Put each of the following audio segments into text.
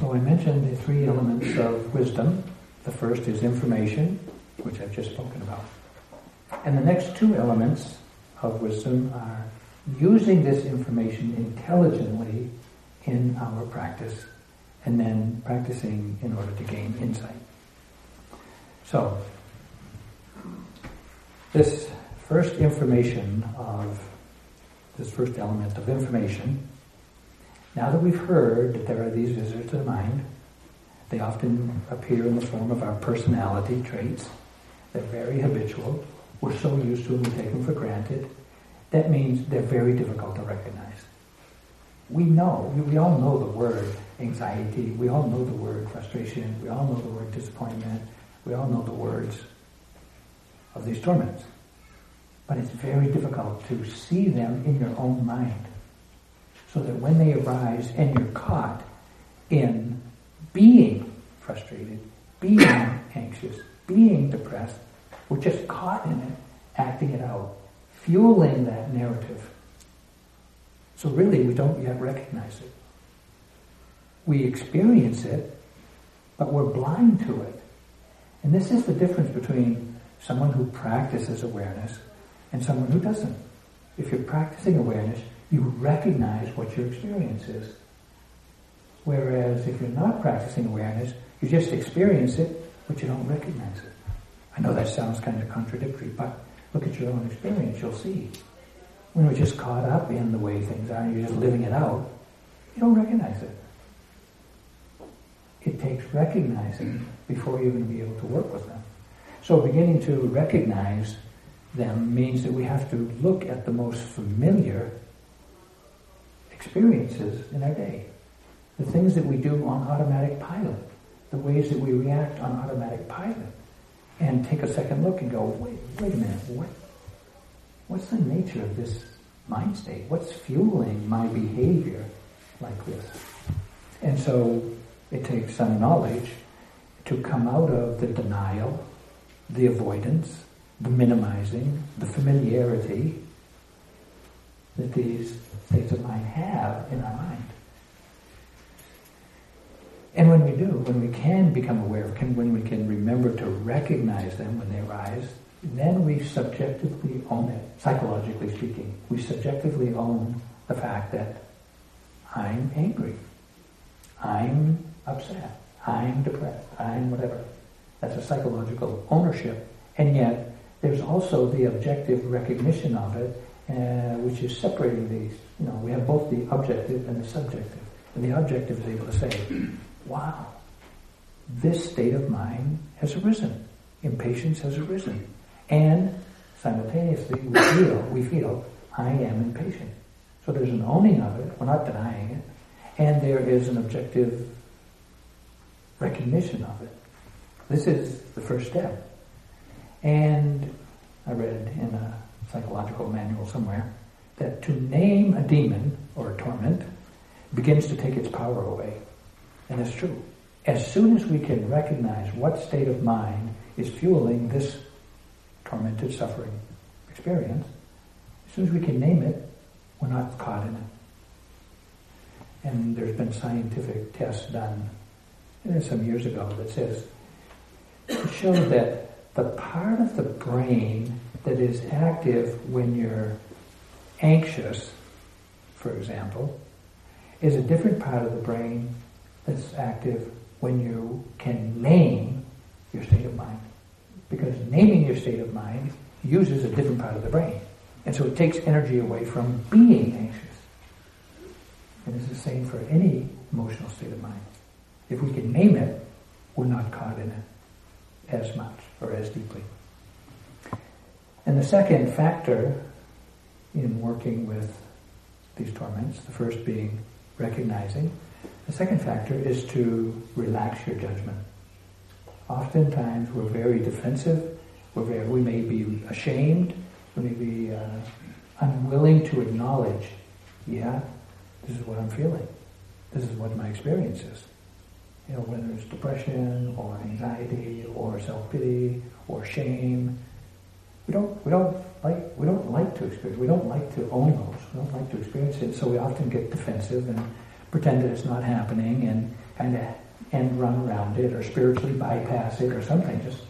So I mentioned the three elements of wisdom. The first is information, which I've just spoken about. And the next two elements of wisdom are using this information intelligently in our practice and then practicing in order to gain insight. So, this first information of this first element of information, now that we've heard that there are these visitors to the mind, they often appear in the form of our personality traits. They're very habitual. We're so used to them, we take them for granted. That means they're very difficult to recognize. We know, we all know the word anxiety, we all know the word frustration, we all know the word disappointment, we all know the words of these torments. But it's very difficult to see them in your own mind. So that when they arise and you're caught in being frustrated, being anxious, being depressed, we're just caught in it, acting it out, fueling that narrative. So really, we don't yet recognize it. We experience it, but we're blind to it. And this is the difference between someone who practices awareness and someone who doesn't. If you're practicing awareness, you recognize what your experience is. Whereas if you're not practicing awareness, you just experience it, but you don't recognize it. I know that sounds kind of contradictory, but look at your own experience, you'll see. When you're just caught up in the way things are, you're just living it out, you don't recognize it. It takes recognizing before you're going to be able to work with them. So beginning to recognize them means that we have to look at the most familiar experiences in our day. The things that we do on automatic pilot, the ways that we react on automatic pilot and take a second look and go, wait, wait a minute, what, what's the nature of this mind state? What's fueling my behavior like this? And so it takes some knowledge to come out of the denial, the avoidance, the minimizing, the familiarity that these states of mind have in our mind. And when we do, when we can become aware of, can, when we can remember to recognize them when they arise, then we subjectively own it, psychologically speaking. We subjectively own the fact that I'm angry, I'm upset, I'm depressed, I'm whatever. That's a psychological ownership. And yet, there's also the objective recognition of it, uh, which is separating these. You know, we have both the objective and the subjective. And the objective is able to say, wow, this state of mind has arisen. Impatience has arisen. And simultaneously we feel, we feel, I am impatient. So there's an owning of it, we're not denying it, and there is an objective recognition of it. This is the first step. And I read in a psychological manual somewhere that to name a demon or a torment begins to take its power away. And that's true. As soon as we can recognize what state of mind is fueling this tormented suffering experience, as soon as we can name it, we're not caught in it. And there's been scientific tests done some years ago that says it shows that the part of the brain that is active when you're anxious, for example, is a different part of the brain that's active when you can name your state of mind. Because naming your state of mind uses a different part of the brain. And so it takes energy away from being anxious. And it's the same for any emotional state of mind. If we can name it, we're not caught in it as much or as deeply. And the second factor in working with these torments, the first being recognizing, the second factor is to relax your judgment. Oftentimes we're very defensive, we're very, we may be ashamed, we may be uh, unwilling to acknowledge, yeah, this is what I'm feeling. This is what my experience is. You know, whether it's depression or anxiety or self-pity or shame, we don't, we don't like, we don't like to experience, we don't like to own those, we don't like to experience it, so we often get defensive and pretend that it's not happening and kind of end run around it or spiritually bypass it or something, just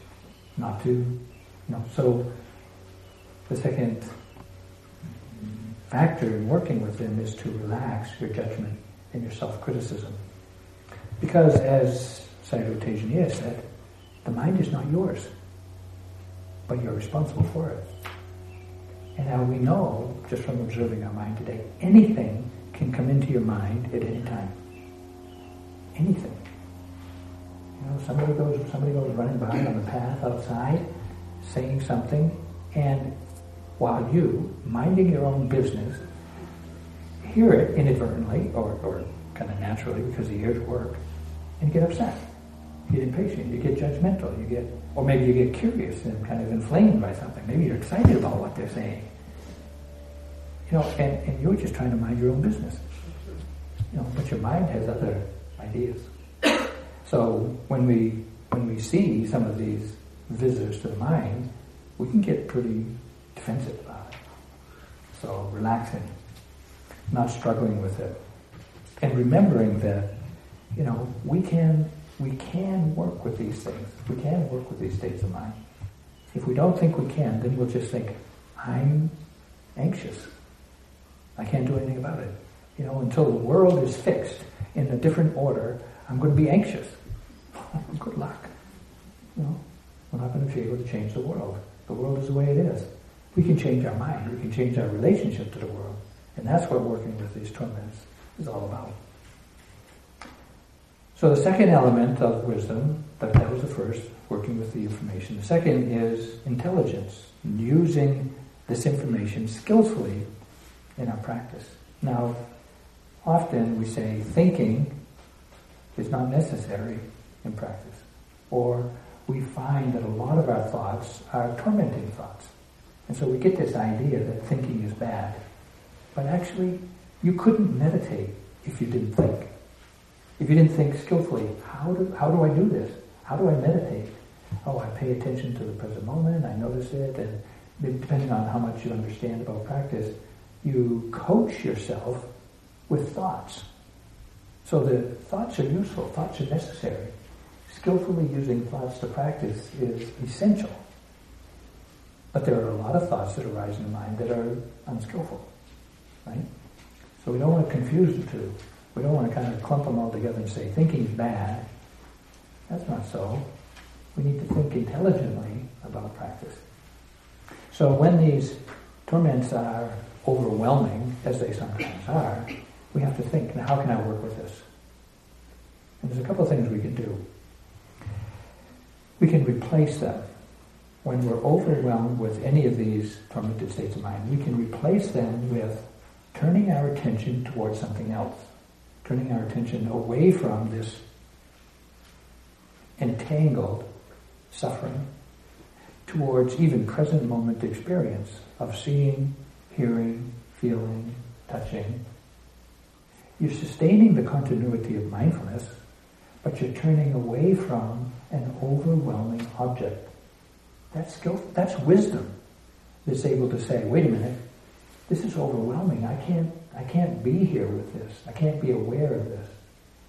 not to, you know. So the second factor in working with them is to relax your judgment and your self-criticism. Because as Sayadaw Tejaniya said, the mind is not yours, but you're responsible for it. And now we know, just from observing our mind today, anything can come into your mind at any time. Anything. You know, somebody goes, somebody goes running by on the path outside, saying something, and while you, minding your own business, hear it inadvertently or, or kind of naturally because the ears work, and you get upset. Get impatient, you get judgmental, you get, or maybe you get curious and kind of inflamed by something. Maybe you're excited about what they're saying. You know, and, and you're just trying to mind your own business. You know, but your mind has other ideas. So when we when we see some of these visitors to the mind, we can get pretty defensive about it. So relaxing, not struggling with it, and remembering that you know we can we can work with these things. We can work with these states of mind. If we don't think we can, then we'll just think, I'm anxious. I can't do anything about it. You know, until the world is fixed in a different order, I'm going to be anxious. Good luck. You know, we're not going to be able to change the world. The world is the way it is. We can change our mind. We can change our relationship to the world. And that's what working with these torments is all about. So the second element of wisdom, that, that was the first, working with the information. The second is intelligence, using this information skillfully in our practice. Now, often we say thinking is not necessary in practice. Or we find that a lot of our thoughts are tormenting thoughts. And so we get this idea that thinking is bad. But actually, you couldn't meditate if you didn't think. If you didn't think skillfully, how do, how do I do this? How do I meditate? Oh, I pay attention to the present moment, I notice it, and depending on how much you understand about practice, you coach yourself with thoughts. So the thoughts are useful, thoughts are necessary. Skillfully using thoughts to practice is essential. But there are a lot of thoughts that arise in the mind that are unskillful, right? So we don't want to confuse the two. We don't want to kind of clump them all together and say thinking is bad. That's not so. We need to think intelligently about practice. So when these torments are overwhelming, as they sometimes are, we have to think, now how can I work with this? And there's a couple of things we can do. We can replace them. When we're overwhelmed with any of these tormented states of mind, we can replace them with turning our attention towards something else, turning our attention away from this entangled suffering towards even present moment experience of seeing, hearing, feeling, touching. You're sustaining the continuity of mindfulness, but you're turning away from an overwhelming object. That's skill, that's wisdom that's able to say, wait a minute, this is overwhelming. I can't, I can't be here with this. I can't be aware of this.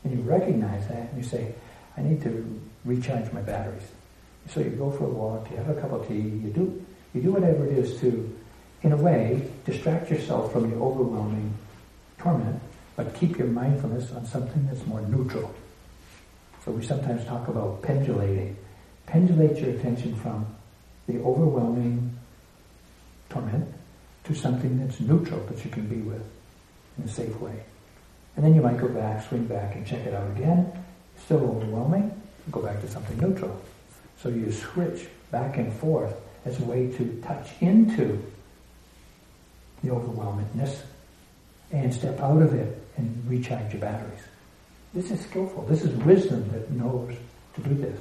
And you recognize that and you say, I need to recharge my batteries. So you go for a walk, you have a cup of tea, you do, you do whatever it is to, in a way, distract yourself from the overwhelming torment, but keep your mindfulness on something that's more neutral. So we sometimes talk about pendulating. Pendulate your attention from the overwhelming torment to something that's neutral that you can be with in a safe way. And then you might go back, swing back and check it out again. It's Still overwhelming, go back to something neutral. So you switch back and forth as a way to touch into the overwhelmingness and step out of it and recharge your batteries. This is skillful. This is wisdom that knows to do this.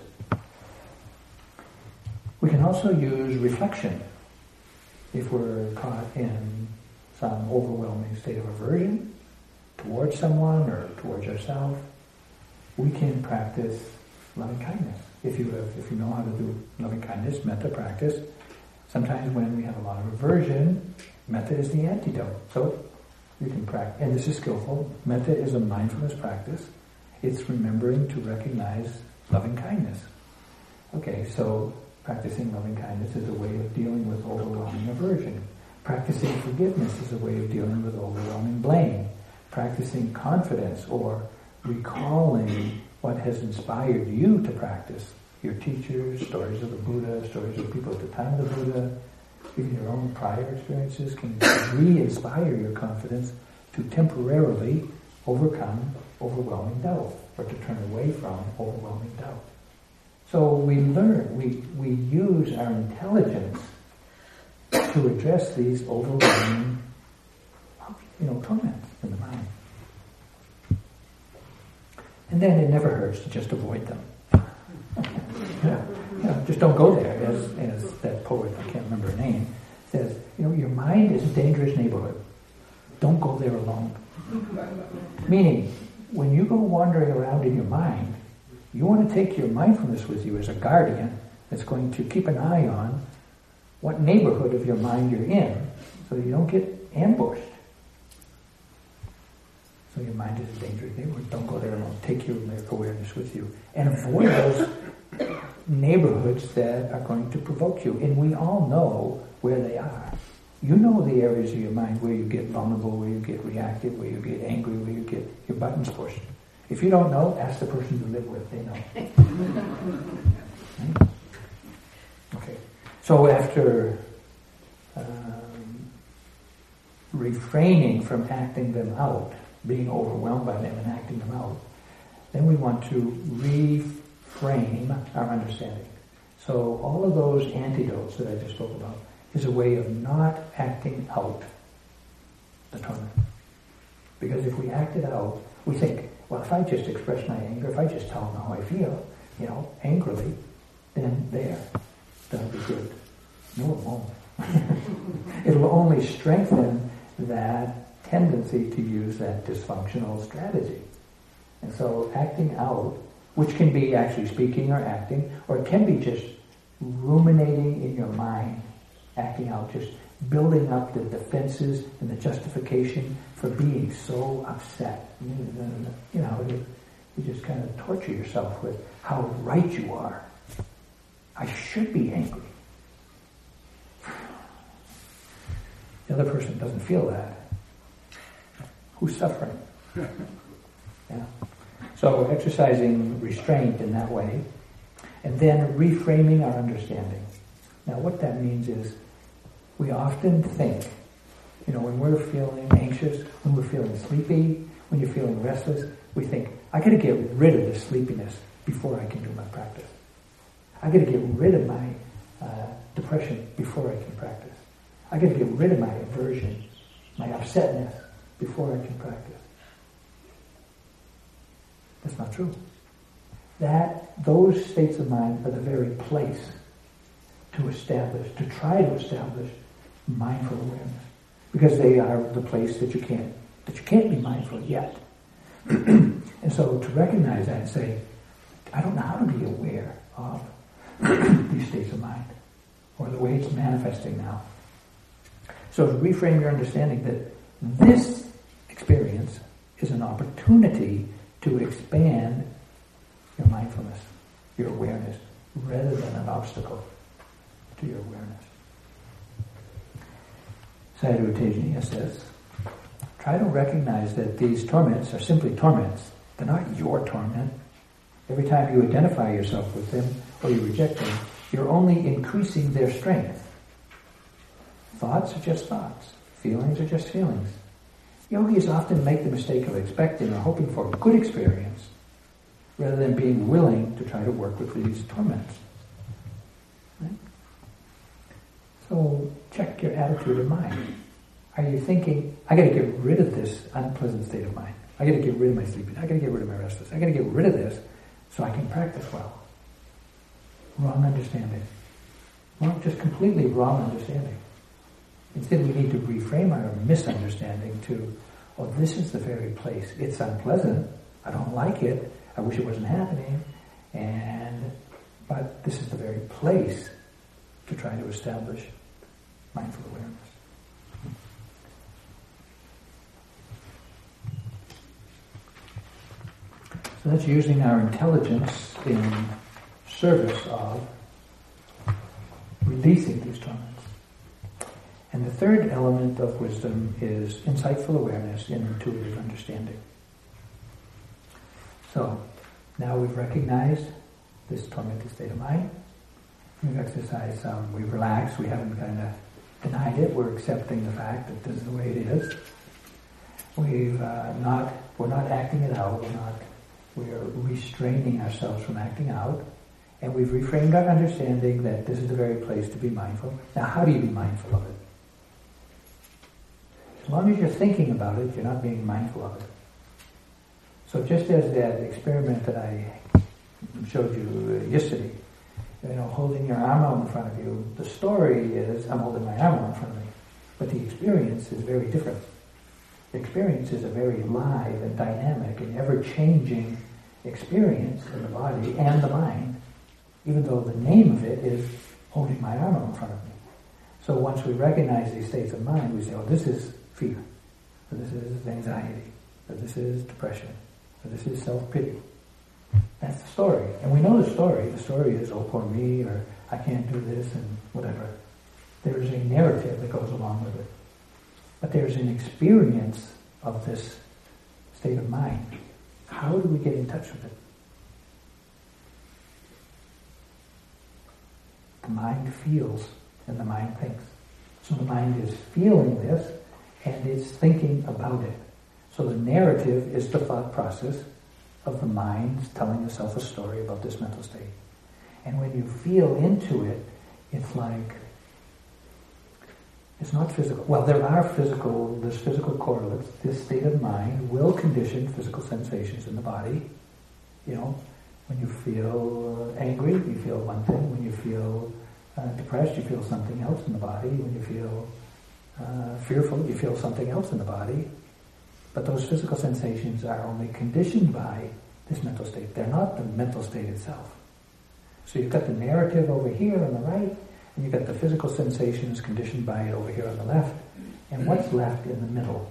We can also use reflection if we're caught in some overwhelming state of aversion towards someone or towards ourselves. We can practice loving kindness. If you have, if you know how to do loving kindness, metta practice, sometimes when we have a lot of aversion, metta is the antidote. So you can practice, and this is skillful. Metta is a mindfulness practice, It's remembering to recognize loving kindness. Okay, so practicing loving kindness is a way of dealing with overwhelming aversion. Practicing forgiveness is a way of dealing with overwhelming blame. Practicing confidence or recalling what has inspired you to practice. Your teachers, stories of the Buddha, stories of people at the time of the Buddha, even your own prior experiences can re-inspire your confidence to temporarily overcome overwhelming doubt or to turn away from overwhelming doubt. So we learn, we, we use our intelligence to address these overwhelming, you know, torments in the mind. And then it never hurts to just avoid them. yeah, yeah, just don't go there, as, as that poet, I can't remember her name, says, you know, your mind is a dangerous neighborhood. Don't go there alone. Meaning, when you go wandering around in your mind, you want to take your mindfulness with you as a guardian that's going to keep an eye on what neighborhood of your mind you're in so you don't get ambushed. So your mind is a dangerous neighborhood. Don't go there alone. Take your awareness with you. And avoid those neighborhoods that are going to provoke you. And we all know where they are. You know the areas of your mind where you get vulnerable, where you get reactive, where you get angry, where you get your buttons pushed. If you don't know, ask the person you live with. They know. okay. So after um, refraining from acting them out, being overwhelmed by them and acting them out, then we want to reframe our understanding. So all of those antidotes that I just spoke about is a way of not acting out the torment. Because if we act it out, we think, well, if I just express my anger, if I just tell them how I feel, you know, angrily, then there, that'll be good. No, it won't. It'll only strengthen that tendency to use that dysfunctional strategy. And so acting out, which can be actually speaking or acting, or it can be just ruminating in your mind, acting out, just building up the defenses and the justification for being so upset. You know, you, you just kind of torture yourself with how right you are. I should be angry. The other person doesn't feel that. Who's suffering? Yeah. So exercising restraint in that way, and then reframing our understanding. Now, what that means is we often think, you know, when we're feeling anxious, when we're feeling sleepy, when you're feeling restless, we think, I gotta get rid of this sleepiness before I can do my practice. I gotta get rid of my uh, depression before I can practice. I gotta get rid of my aversion, my upsetness before I can practice. That's not true. That, those states of mind are the very place to establish, to try to establish mindful awareness. Because they are the place that you can't, that you can't be mindful yet. and so to recognize that and say, I don't know how to be aware of these states of mind or the way it's manifesting now. So to reframe your understanding that this experience is an opportunity to expand your mindfulness, your awareness, rather than an obstacle to your awareness. Sayadaw Tejaniya says, try to recognize that these torments are simply torments. They're not your torment. Every time you identify yourself with them or you reject them, you're only increasing their strength. Thoughts are just thoughts. Feelings are just feelings. Yogis often make the mistake of expecting or hoping for a good experience rather than being willing to try to work with these torments. Right? Check your attitude of mind. Are you thinking, I gotta get rid of this unpleasant state of mind. I gotta get rid of my sleeping. I gotta get rid of my restlessness. I gotta get rid of this so I can practice well. Wrong understanding. Wrong, just completely wrong understanding. Instead, we need to reframe our misunderstanding to, oh, this is the very place. It's unpleasant. I don't like it. I wish it wasn't happening. And, but this is the very place to try to establish mindful awareness. So that's using our intelligence in service of releasing these torments. And the third element of wisdom is insightful awareness and intuitive understanding. So now we've recognized this tormented state of mind. We've exercised some, we've relaxed, we haven't kind of denied it, we're accepting the fact that this is the way it is. We've uh, not, we're not acting it out, we're not, we're restraining ourselves from acting out, and we've reframed our understanding that this is the very place to be mindful. Now how do you be mindful of it? As long as you're thinking about it, you're not being mindful of it. So just as that experiment that I showed you yesterday, you know, holding your arm out in front of you, the story is I'm holding my arm out in front of me, but the experience is very different. The experience is a very live and dynamic and ever-changing experience in the body and the mind, even though the name of it is holding my arm out in front of me. So once we recognize these states of mind, we say, oh, this is fear, or this is anxiety, or this is depression, or this is self-pity. That's the story. And we know the story. The story is, oh, poor me, or I can't do this, and whatever. There's a narrative that goes along with it. But there's an experience of this state of mind. How do we get in touch with it? The mind feels and the mind thinks. So the mind is feeling this and is thinking about it. So the narrative is the thought process of the mind telling yourself a story about this mental state. And when you feel into it, it's like, it's not physical. Well, there are physical, there's physical correlates. This state of mind will condition physical sensations in the body. You know, when you feel angry, you feel one thing. When you feel uh, depressed, you feel something else in the body. When you feel uh, fearful, you feel something else in the body. But those physical sensations are only conditioned by this mental state. They're not the mental state itself. So you've got the narrative over here on the right, and you've got the physical sensations conditioned by it over here on the left. And what's left in the middle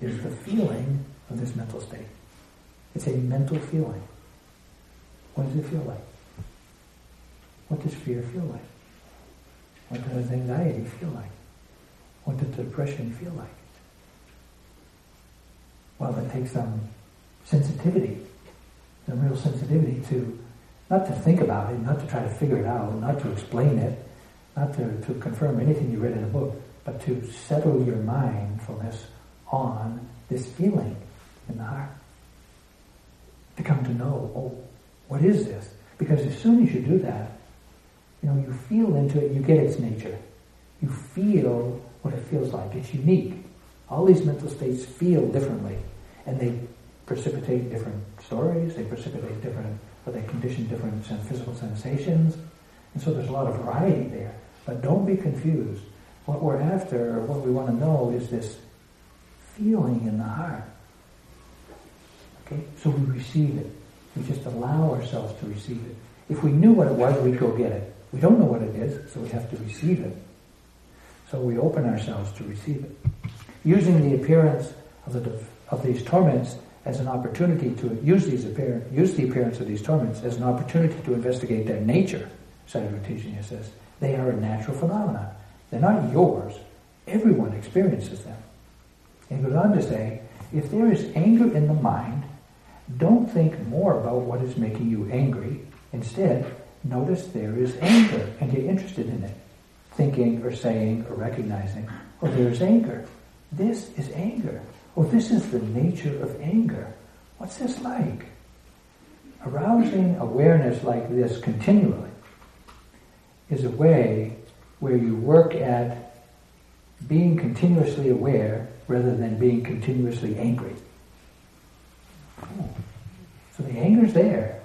is the feeling of this mental state. It's a mental feeling. What does it feel like? What does fear feel like? What does anxiety feel like? What does depression feel like? Well, it takes some sensitivity, some real sensitivity to not to think about it, not to try to figure it out, not to explain it, not to, to confirm anything you read in a book, but to settle your mindfulness on this feeling in the heart. To come to know, oh, what is this? Because as soon as you do that, you know, you feel into it, you get its nature. You feel what it feels like. It's unique. All these mental states feel differently, and they precipitate different stories, they precipitate different, or they condition different physical sensations, and so there's a lot of variety there. But don't be confused. What we're after, what we want to know, is this feeling in the heart. Okay? So we receive it. We just allow ourselves to receive it. If we knew what it was, we'd go get it. We don't know what it is, so we have to receive it. So we open ourselves to receive it using the appearance of, the, of these torments as an opportunity to use these appear, use the appearance of these torments as an opportunity to investigate their nature. Sayadaw Tejaniya says they are a natural phenomena. They're not yours. Everyone experiences them. And he goes on to say, if there is anger in the mind, don't think more about what is making you angry. Instead, notice there is anger and get interested in it. Thinking or saying or recognizing, oh, there's anger. This is anger. Oh, this is the nature of anger. What's this like? Arousing awareness like this continually is a way where you work at being continuously aware rather than being continuously angry. So the anger's there.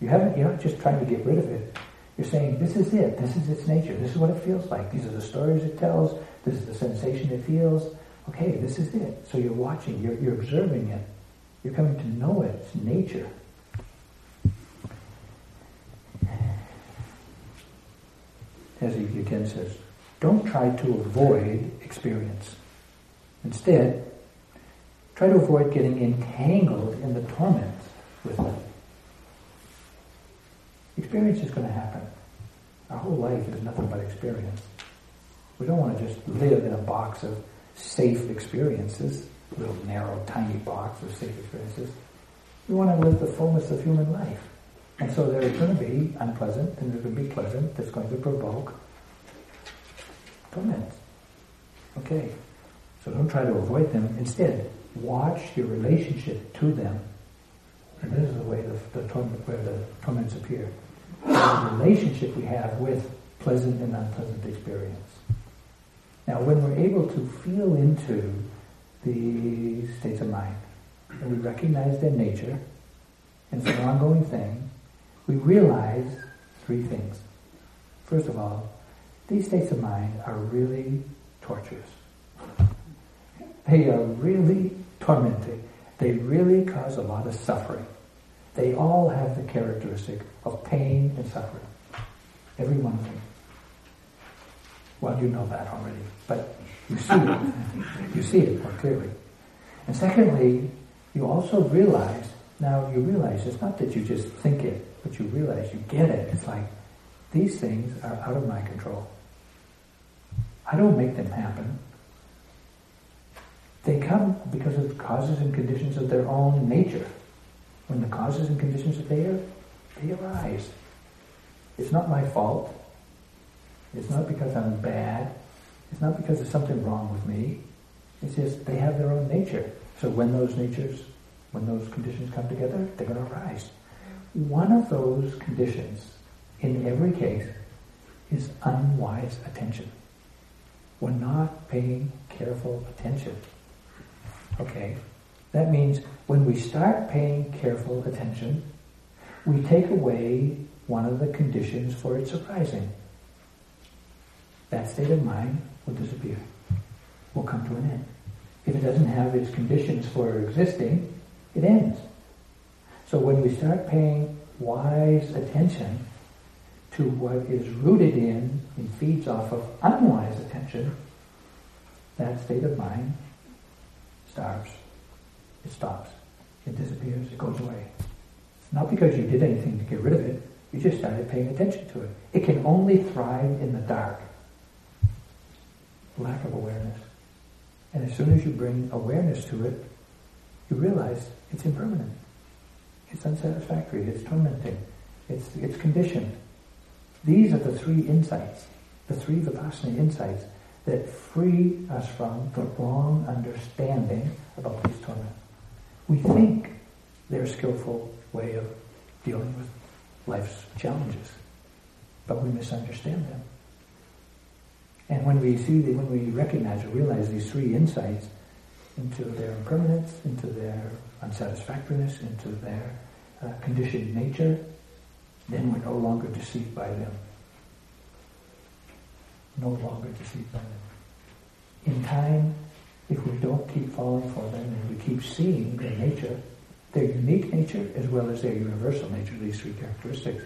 You haven't, you're not just trying to get rid of it. You're saying, this is it. This is its nature. This is what it feels like. These are the stories it tells. This is the sensation it feels. Okay, this is it. So you're watching. You're, you're observing it. You're coming to know it. It's nature. As Ezekiel 10 says, don't try to avoid experience. Instead, try to avoid getting entangled in the torment with it. Experience is going to happen. Our whole life is nothing but experience. We don't want to just live in a box of safe experiences, little narrow, tiny box of safe experiences. We want to live the fullness of human life. And so there's going to be unpleasant and there's going to be pleasant that's going to provoke torment. Okay. So don't try to avoid them. Instead, watch your relationship to them. And this is the way the, the where the torments appear. The relationship we have with pleasant and unpleasant experience. Now, when we're able to feel into the states of mind, and we recognize their nature, and it's an ongoing thing, we realize three things. First of all, these states of mind are really torturous. They are really tormenting. They really cause a lot of suffering. They all have the characteristic of pain and suffering. Every one of them. Well, you know that already, but you see it. you see it more clearly. And secondly, you also realize, now you realize it's not that you just think it, but you realize you get it. It's like, these things are out of my control. I don't make them happen. They come because of causes and conditions of their own nature. When the causes and conditions are there, they arise. It's not my fault. It's not because I'm bad. It's not because there's something wrong with me. It's just they have their own nature. So when those natures, when those conditions come together, they're going to arise. One of those conditions, in every case, is unwise attention. We're not paying careful attention. Okay? That means when we start paying careful attention, we take away one of the conditions for its arising. That state of mind will disappear, will come to an end. If it doesn't have its conditions for existing, it ends. So when we start paying wise attention to what is rooted in and feeds off of unwise attention, that state of mind starves. It stops. It disappears. It goes away. Not because you did anything to get rid of it. You just started paying attention to it. It can only thrive in the dark. Lack of awareness. And as soon as you bring awareness to it, you realize it's impermanent. It's unsatisfactory. It's tormenting. It's, it's conditioned. These are the three insights, the three Vipassana insights that free us from the wrong understanding about these torments. We think they're a skillful way of dealing with life's challenges, but we misunderstand them. And when we see, the, when we recognize or realize these three insights into their impermanence, into their unsatisfactoriness, into their uh, conditioned nature, then we're no longer deceived by them. No longer deceived by them. In time, if we don't keep falling for them and we keep seeing their nature, their unique nature as well as their universal nature, these three characteristics,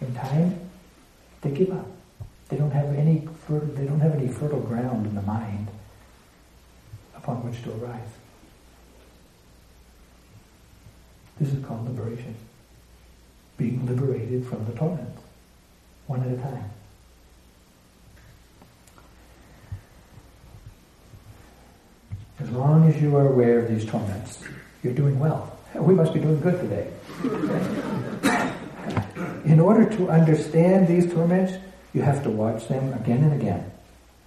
in time, they give up. They don't have any fertile, they don't have any fertile ground in the mind upon which to arise. This is called liberation. Being liberated from the torment, one at a time. As long as you are aware of these torments, you're doing well. We must be doing good today. In order to understand these torments, you have to watch them again and again.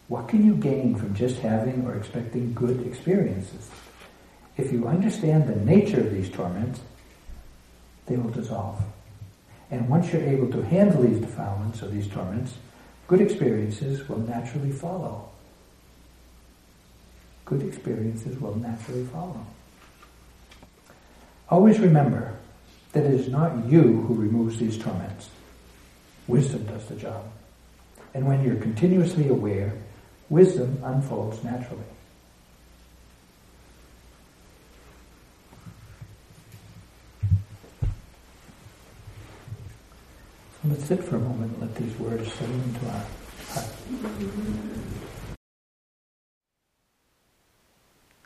What can you gain from just having or expecting good experiences? If you understand the nature of these torments, they will dissolve. And once you're able to handle these defilements or these torments, good experiences will naturally follow. Good experiences will naturally follow. Always remember that it is not you who removes these torments. Wisdom does the job. And when you're continuously aware, wisdom unfolds naturally. Let's sit for a moment and let these words settle into our heart.